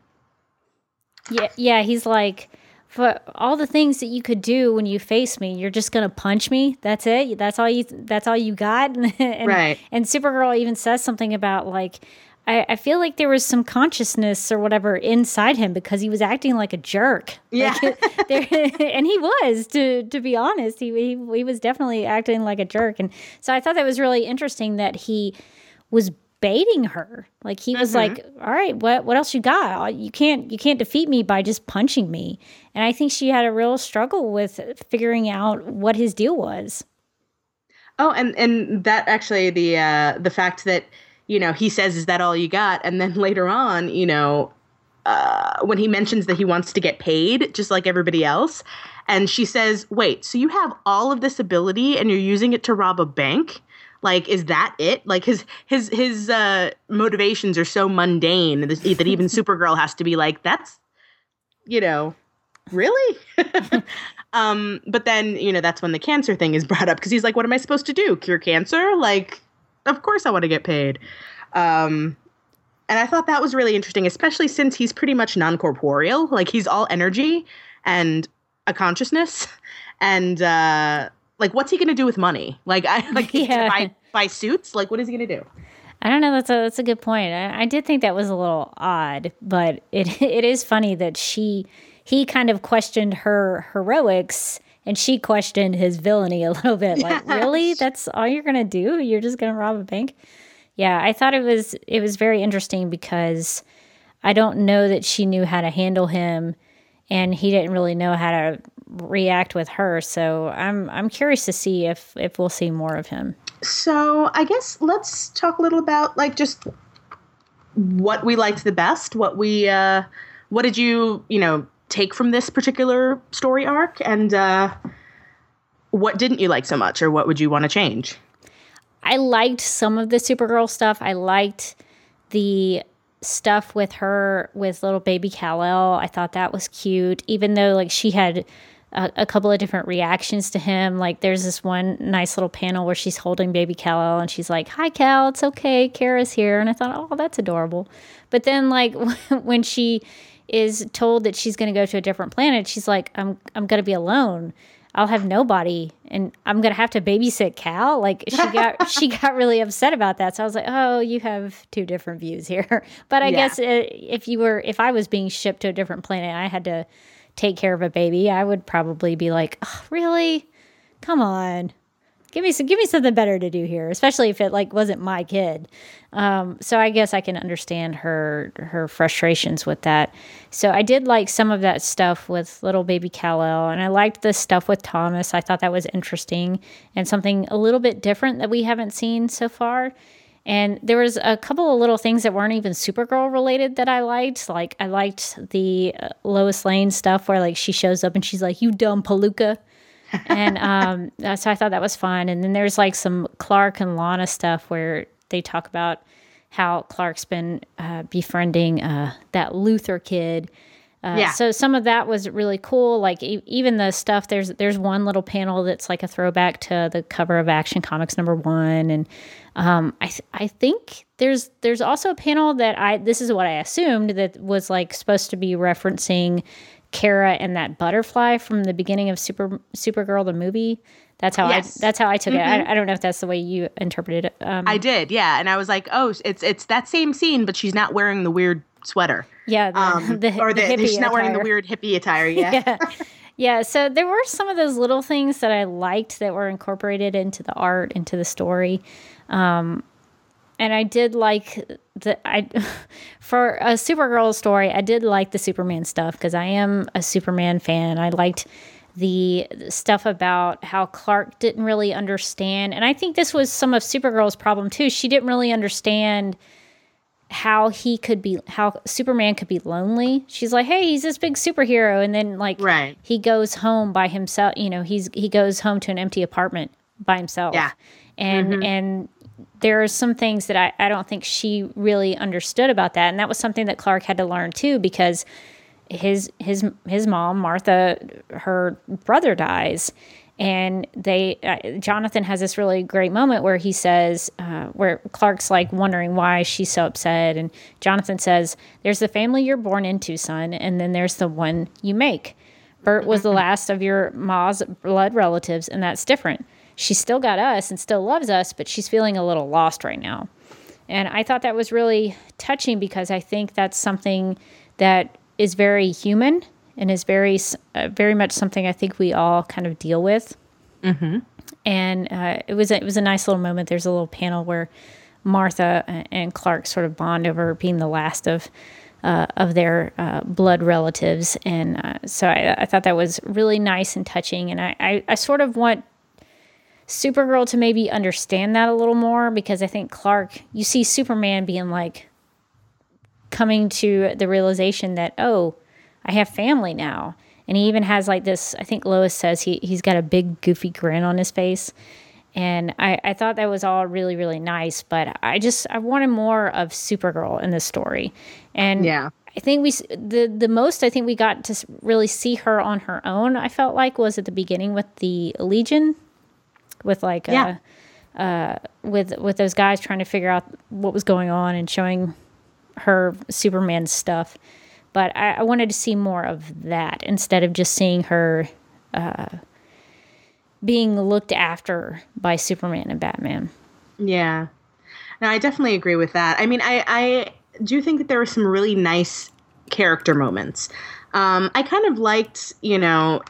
Speaker 2: Yeah, yeah, he's like, for all the things that you could do when you face me, you're just gonna punch me. That's it. That's all you. That's all you got. (laughs) and,
Speaker 1: Right.
Speaker 2: And Supergirl even says something about like, I, I feel like there was some consciousness or whatever inside him because he was acting like a jerk.
Speaker 1: Yeah.
Speaker 2: Like, (laughs) there, and he was to to be honest. He, he he was definitely acting like a jerk. And so I thought that was really interesting that he was baiting her. Like he was like, "All right, what what else you got? You can't you can't defeat me by just punching me." And I think she had a real struggle with figuring out what his deal was.
Speaker 1: Oh, and and that actually the uh, the fact that you know he says is that all you got, and then later on, you know, uh, when he mentions that he wants to get paid just like everybody else, and she says, "Wait, so you have all of this ability and you're using it to rob a bank?" Like, is that it? Like his his his uh, motivations are so mundane that even (laughs) Supergirl has to be like, "That's, you know, really." (laughs) um, but then you know that's when the cancer thing is brought up because he's like, "What am I supposed to do? Cure cancer?" Like, of course I want to get paid. Um, and I thought that was really interesting, especially since he's pretty much non corporeal. Like he's all energy and a consciousness, (laughs) and uh, like what's he gonna do with money? Like I like
Speaker 2: Yeah.
Speaker 1: buy buy suits. Like what is he gonna do?
Speaker 2: I don't know. That's a that's a good point. I, I did think that was a little odd, but it (laughs) it is funny that she he kind of questioned her heroics and she questioned his villainy a (laughs) little bit. Like, really? That's all you're gonna do? You're just gonna rob a bank? Yeah, I thought it was it was very interesting because I don't know that she knew how to handle him, and he didn't really know how to react with her. So I'm I'm curious to see if if we'll see more of him.
Speaker 1: So I guess let's talk a little about like just what we liked the best. What we uh, what did you you know take from this particular story arc, and uh, what didn't you like so much, or what would you want to change?
Speaker 2: I liked some of the Supergirl stuff. I liked the stuff with her with little baby Kal-El. I thought that was cute, even though like she had a, a couple of different reactions to him. Like there's this one nice little panel where she's holding baby Kal-El and she's like, "Hi, Kal, it's okay. Kara's here." And I thought, "Oh, that's adorable." But then like (laughs) when she is told that she's going to go to a different planet, she's like, "I'm I'm going to be alone." I'll have nobody and I'm gonna have to babysit Kal. Like she got (laughs) she got really upset about that. So I was like, oh, you have two different views here. (laughs) But I
Speaker 1: Yeah.
Speaker 2: guess uh, if you were if I was being shipped to a different planet, and I had to take care of a baby. I would probably be like, oh, really, come on, give me some, give me something better to do here, especially if it like wasn't my kid. Um, so I guess I can understand her her frustrations with that. So I did like some of that stuff with little baby Kal-El, and I liked the stuff with Thomas. I thought that was interesting and something a little bit different that we haven't seen so far. And there was a couple of little things that weren't even Supergirl related that I liked. Like I liked the uh, Lois Lane stuff where like she shows up and she's like, "You dumb palooka," and um, so I thought that was fun. And then there's like some Clark and Lana stuff where they talk about how Clark's been uh, befriending uh, that Luthor kid. Uh, yeah. So some of that was really cool. Like e- even the stuff there's there's one little panel that's like a throwback to the cover of Action Comics number one, and um, I th- I think there's there's also a panel that I this is what I assumed that was like supposed to be referencing Kara and that butterfly from the beginning of Super Supergirl the movie. That's how yes. I that's how I took mm-hmm. it. I, mm-hmm. I, don't know if that's the way you interpreted it.
Speaker 1: Um, I did, yeah. And I was like, oh, it's it's that same scene, but she's not wearing the weird sweater.
Speaker 2: Yeah, the,
Speaker 1: um, (laughs) the, or the, the she's not wearing the weird hippie attire. Yeah. (laughs)
Speaker 2: yeah. yeah. So there were some of those little things that I liked that were incorporated into the art, into the story. Um, and I did like the I (laughs) for a Supergirl story. I did like the Superman stuff because I am a Superman fan. I liked the stuff about how Clark didn't really understand, and I think this was some of Supergirl's problem too. She didn't really understand how he could be how Superman could be lonely. She's like, "Hey, he's this big superhero." And then like
Speaker 1: right.
Speaker 2: he goes home by himself, you know, he's he goes home to an empty apartment by himself.
Speaker 1: Yeah.
Speaker 2: And mm-hmm. and there are some things that I, I don't think she really understood about that. And that was something that Clark had to learn too, because his his his mom, Martha, her brother dies. And they, uh, Jonathan has this really great moment where he says, uh, where Clark's like wondering why she's so upset. And Jonathan says, There's the family you're born into, son, and then there's the one you make. Bert was the (laughs) last of your ma's blood relatives, and that's different she's still got us and still loves us, but she's feeling a little lost right now. And I thought that was really touching because I think that's something that is very human and is very, uh, very much something I think we all kind of deal with.
Speaker 1: Mm-hmm.
Speaker 2: And uh, it was a, it was a nice little moment. There's a little panel where Martha and Clark sort of bond over being the last of uh, of their uh, blood relatives, and uh, so I, I, thought that was really nice and touching. And I, I, I sort of want Supergirl to maybe understand that a little more because I think Clark, you see Superman being like coming to the realization that, oh, I have family now. And he even has like this, I think Lois says he, he's got a big goofy grin on his face. And I, I thought that was all really, really nice. But I just, I wanted more of Supergirl in this story. And
Speaker 1: yeah.
Speaker 2: I think we the the most I think we got to really see her on her own. I felt like was at the beginning with the Legion with like yeah. uh, uh, with with those guys trying to figure out what was going on and showing her Superman stuff. But I, I wanted to see more of that instead of just seeing her uh, being looked after by Superman and Batman.
Speaker 1: Yeah, no, I definitely agree with that. I mean, I I do think that there were some really nice character moments. Um, I kind of liked, you know,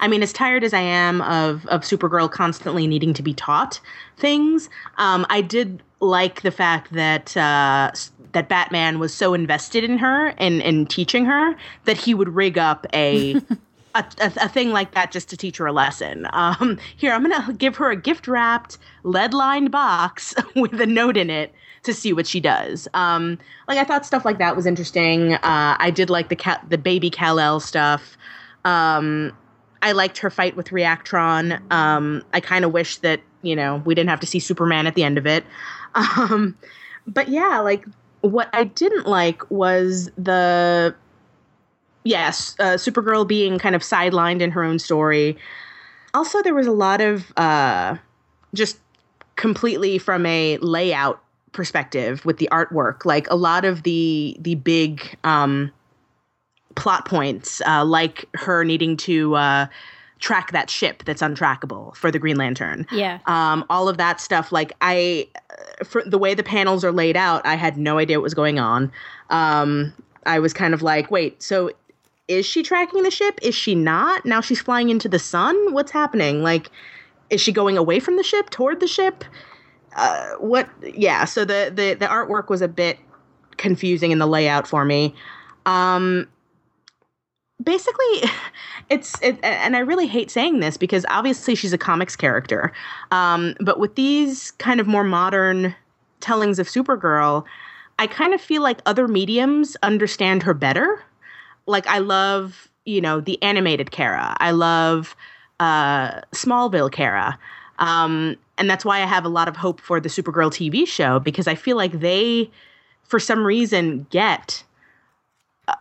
Speaker 1: I mean, as tired as I am of of Supergirl constantly needing to be taught things, um, I did like the fact that uh, that Batman was so invested in her and in teaching her that he would rig up a. (laughs) A, a, a, thing like that just to teach her a lesson. Um, here, I'm gonna give her a gift wrapped, lead lined box (laughs) with a note in it to see what she does. Um, like I thought stuff like that was interesting. Uh, I did like the cat, the baby Kal El stuff. Um, I liked her fight with Reactron. Um, I kind of wish that you know we didn't have to see Superman at the end of it. (laughs) Um, but yeah, like what I didn't like was the yes, uh, Supergirl being kind of sidelined in her own story. Also, there was a lot of uh, just completely from a layout perspective with the artwork. Like a lot of the the big um, plot points, uh, like her needing to uh, track that ship that's untrackable for the Green Lantern.
Speaker 2: Yeah.
Speaker 1: Um, all of that stuff. Like I, uh, for the way the panels are laid out, I had no idea what was going on. Um, I was kind of like, wait, so is she tracking the ship? Is she not? Now she's flying into the sun. What's happening? Like, is she going away from the ship toward the ship? Uh, what? Yeah. So the the the artwork was a bit confusing in the layout for me. Um, basically, (laughs) it's it, and I really hate saying this because obviously she's a comics character, um, but with these kind of more modern tellings of Supergirl, I kind of feel like other mediums understand her better. Like I love, you know, the animated Kara. I love uh, Smallville Kara. Um, and that's why I have a lot of hope for the Supergirl TV show because I feel like they, for some reason, get uh,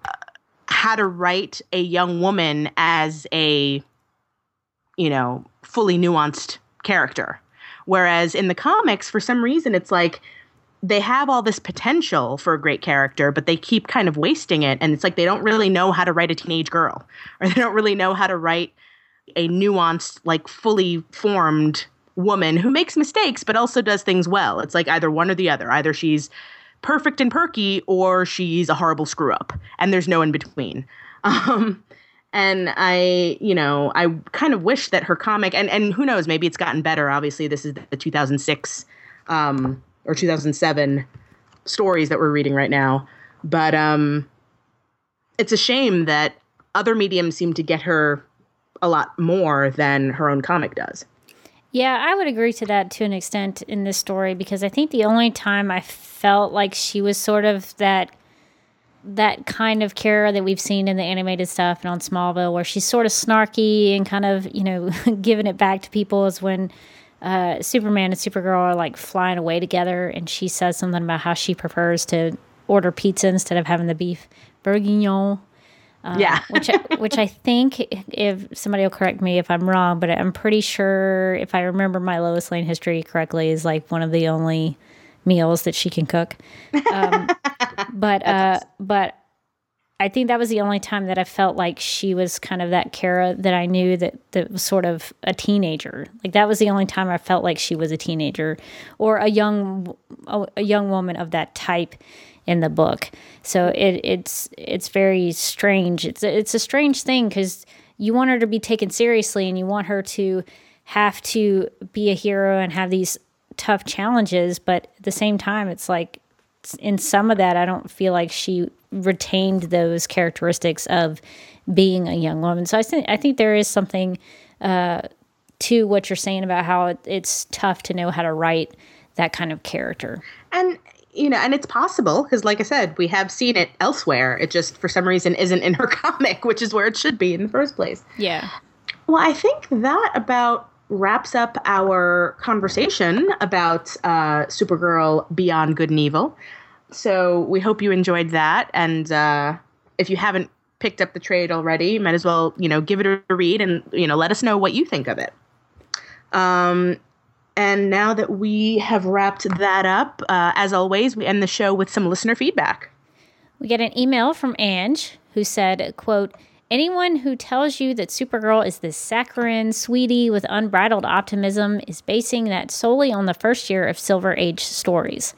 Speaker 1: how to write a young woman as a, you know, fully nuanced character. Whereas in the comics, for some reason, it's like they have all this potential for a great character, but they keep kind of wasting it. And it's like they don't really know how to write a teenage girl, (laughs) or they don't really know how to write a nuanced, like fully formed woman who makes mistakes but also does things well. It's like either one or the other. Either she's perfect and perky or she's a horrible screw up, and there's no in between. (laughs) Um, and I, you know, I kind of wish that her comic, and and who knows, maybe it's gotten better. Obviously, this is the 2006 um, or 2007 stories that we're reading right now, but um, it's a shame that other mediums seem to get her a lot more than her own comic does.
Speaker 2: Yeah, I would agree to that to an extent in this story because I think the only time I felt like she was sort of that that kind of Kara that we've seen in the animated stuff and on Smallville, where she's sort of snarky and kind of you know (laughs) giving it back to people, is when uh, Superman and Supergirl are like flying away together, and she says something about how she prefers to order pizza instead of having the beef bourguignon
Speaker 1: um, yeah, (laughs)
Speaker 2: which I, which I think if somebody will correct me if I'm wrong, but I'm pretty sure if I remember my Lois Lane history correctly, is like one of the only meals that she can cook. Um, (laughs) but uh, but I think that was the only time that I felt like she was kind of that Kara that I knew that that was sort of a teenager. Like that was the only time I felt like she was a teenager or a young a, a young woman of that type in the book. So it, it's it's very strange. It's it's a strange thing because you want her to be taken seriously and you want her to have to be a hero and have these tough challenges, but at the same time, it's like in some of that, I don't feel like she retained those characteristics of being a young woman. So I think I think there is something uh, to what you're saying about how it, it's tough to know how to write that kind of character.
Speaker 1: And you know, and it's possible because, like I said, we have seen it elsewhere. It just, for some reason, isn't in her (laughs) comic, which is where it should be in the first place.
Speaker 2: Yeah.
Speaker 1: Well, I think that about wraps up our conversation about uh, Supergirl Beyond Good and Evil. So we hope you enjoyed that, and uh, if you haven't picked up the trade already, might as well, you know, give it a read and you know let us know what you think of it. Um, and now that we have wrapped that up, uh, as always, we end the show with some listener feedback.
Speaker 2: We get an email from Ange who said, quote, Anyone who tells you that Supergirl is this saccharine sweetie with unbridled optimism is basing that solely on the first year of Silver Age stories.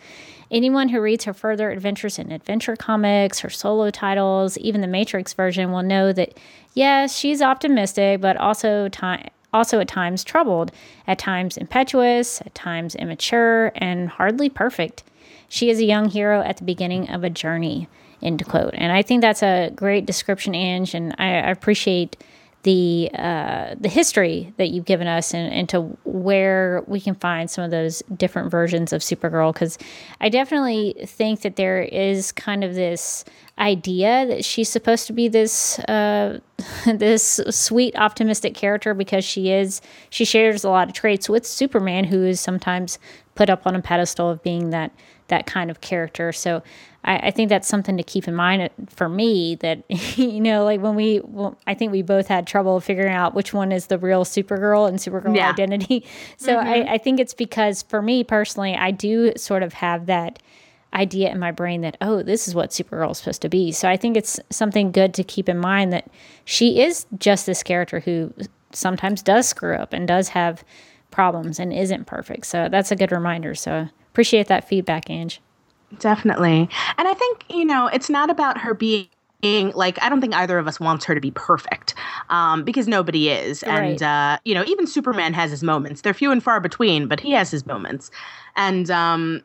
Speaker 2: Anyone who reads her further adventures in adventure comics, her solo titles, even the Matrix version will know that yes, she's optimistic, but also time also at times troubled, at times impetuous, at times immature, and hardly perfect. She is a young hero at the beginning of a journey. End quote. And I think that's a great description, Ange, and I, appreciate the uh, the history that you've given us and, and to where we can find some of those different versions of Supergirl because I definitely think that there is kind of this idea that she's supposed to be this uh, (laughs) this sweet optimistic character because she is she shares a lot of traits with Superman who is sometimes put up on a pedestal of being that that kind of character. So I, I, think that's something to keep in mind for me that, (laughs) you know, like when we, well, I think we both had trouble figuring out which one is the real Supergirl and Supergirl yeah. identity. (laughs) So mm-hmm. I, I think it's because for me personally, I do sort of have that idea in my brain that, oh, this is what Supergirl is supposed to be. So I think it's something good to keep in mind that she is just this character who sometimes does screw up and does have problems and isn't perfect. So that's a good reminder. So appreciate that feedback, Ange.
Speaker 1: Definitely. And I think, you know, it's not about her being like I don't think either of us wants her to be perfect, um, because nobody is, and uh, you know even Superman has his moments. They're few and far between, but he has his moments, and um,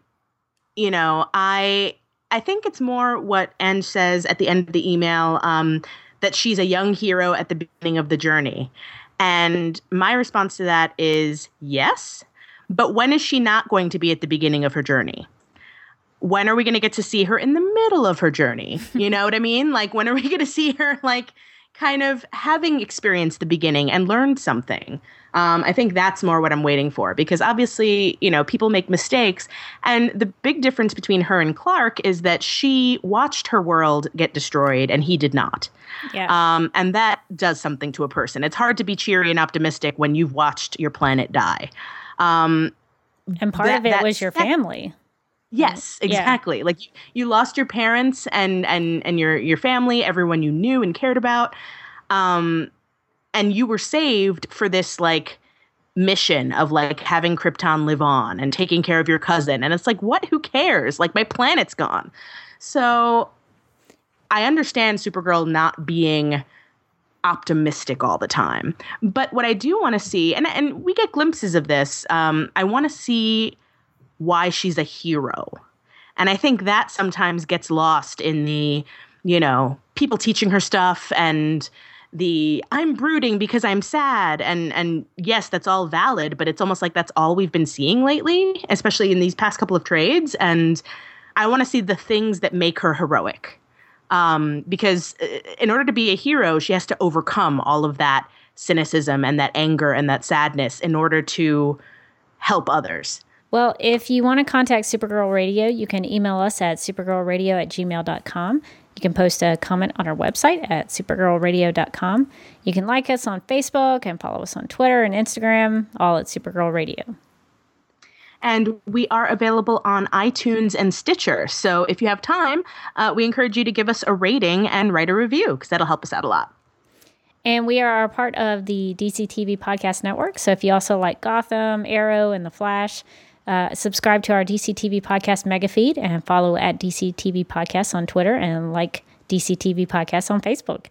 Speaker 1: you know I I think it's more what Ange says at the end of the email um, that she's a young hero at the beginning of the journey, and my response to that is yes, but when is she not going to be at the beginning of her journey? When are we going to get to see her in the middle of her journey? (laughs) You know what I mean? Like, when are we going to see her, like, kind of having experienced the beginning and learned something? Um, I think that's more what I'm waiting for because obviously, you know, people make mistakes. And the big difference between her and Clark is that she watched her world get destroyed and he did not.
Speaker 2: Yeah.
Speaker 1: Um, and that does something to a person. It's hard to be cheery and optimistic when you've watched your planet die. Um,
Speaker 2: and part that, of it was your family.
Speaker 1: Yes, exactly. Yeah. Like you lost your parents and and and your your family, everyone you knew and cared about. Um and you were saved for this like mission of like having Krypton live on and taking care of your cousin. And it's like, what? Who cares? Like my planet's gone. So I understand Supergirl not being optimistic all the time. But what I do want to see, and and we get glimpses of this, um, I want to see why she's a hero. And I think that sometimes gets lost in the, you know, people teaching her stuff and the I'm brooding because I'm sad and and yes, that's all valid, but it's almost like that's all we've been seeing lately, especially in these past couple of trades and I want to see the things that make her heroic. Um, because uh, in order to be a hero, she has to overcome all of that cynicism and that anger and that sadness in order to help others.
Speaker 2: Well, if you want to contact Supergirl Radio, you can email us at supergirlradio at gmail.com. You can post a comment on our website at supergirlradio.com. You can like us on Facebook and follow us on Twitter and Instagram, all at Supergirl Radio.
Speaker 1: And we are available on iTunes and Stitcher. So if you have time, uh, we encourage you to give us a rating and write a review because that'll help us out a lot.
Speaker 2: And we are a part of the DC TV Podcast Network. So if you also like Gotham, Arrow, and The Flash, uh, subscribe to our DCTV podcast mega feed and follow at DC TV Podcast on Twitter and like DC TV Podcast on Facebook.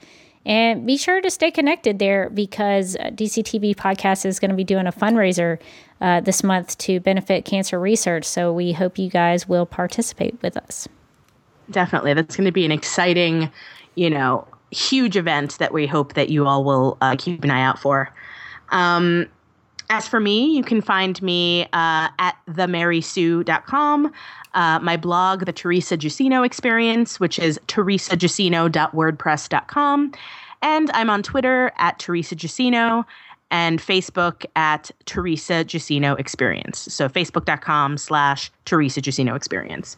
Speaker 2: And be sure to stay connected there because DCTV Podcast is going to be doing a fundraiser uh, this month to benefit cancer research. So we hope you guys will participate with us.
Speaker 1: Definitely. That's going to be an exciting, you know, huge event that we hope that you all will uh, keep an eye out for. Um, as for me, you can find me uh, at themarysue.com, uh, my blog, The Teresa Jusino Experience, which is teresajusino.wordpress.com, and I'm on Twitter at Teresa Jusino and Facebook at Teresa Jusino Experience. So facebook.com slash Teresa Jusino Experience.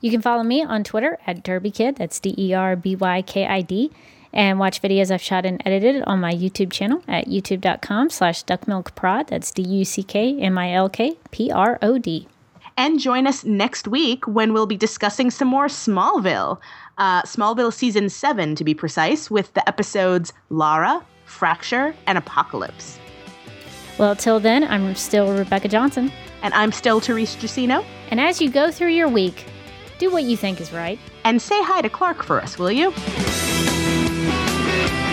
Speaker 2: You can follow me on Twitter at DerbyKid, that's D E R B Y K I D and watch videos I've shot and edited on my YouTube channel at youtube.com slash duckmilkprod. That's D-U-C-K-M-I-L-K-P-R-O-D.
Speaker 1: And join us next week when we'll be discussing some more Smallville. Uh, Smallville Season 7, to be precise, with the episodes Lara, Fracture, and Apocalypse.
Speaker 2: Well, till then, I'm still Rebecca Johnson.
Speaker 1: And I'm still Therese Jusino.
Speaker 2: And as you go through your week, do what you think is right.
Speaker 1: And say hi to Clark for us, will you? Thank you.